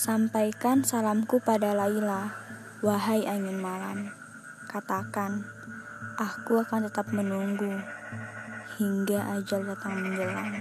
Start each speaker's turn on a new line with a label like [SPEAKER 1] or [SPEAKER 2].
[SPEAKER 1] Sampaikan salamku pada Laila, wahai angin malam. Katakan, aku akan tetap menunggu hingga ajal datang menjelang.